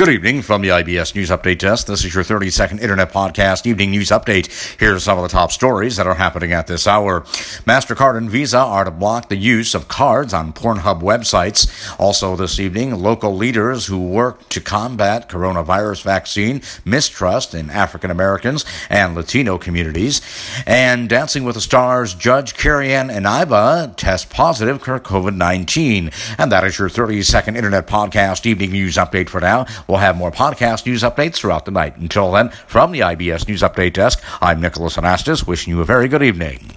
Good evening from the IBS News Update Desk. This is your 30 second internet podcast evening news update. Here are some of the top stories that are happening at this hour. MasterCard and Visa are to block the use of cards on Pornhub websites. Also this evening, local leaders who work to combat coronavirus vaccine mistrust in African Americans and Latino communities. And Dancing with the Stars Judge Carrie-Ann Inaba test positive for COVID-19. And that is your 30 second internet podcast evening news update for now. We'll have more podcast news updates throughout the night. Until then, from the IBS News Update Desk, I'm Nicholas Anastas, wishing you a very good evening.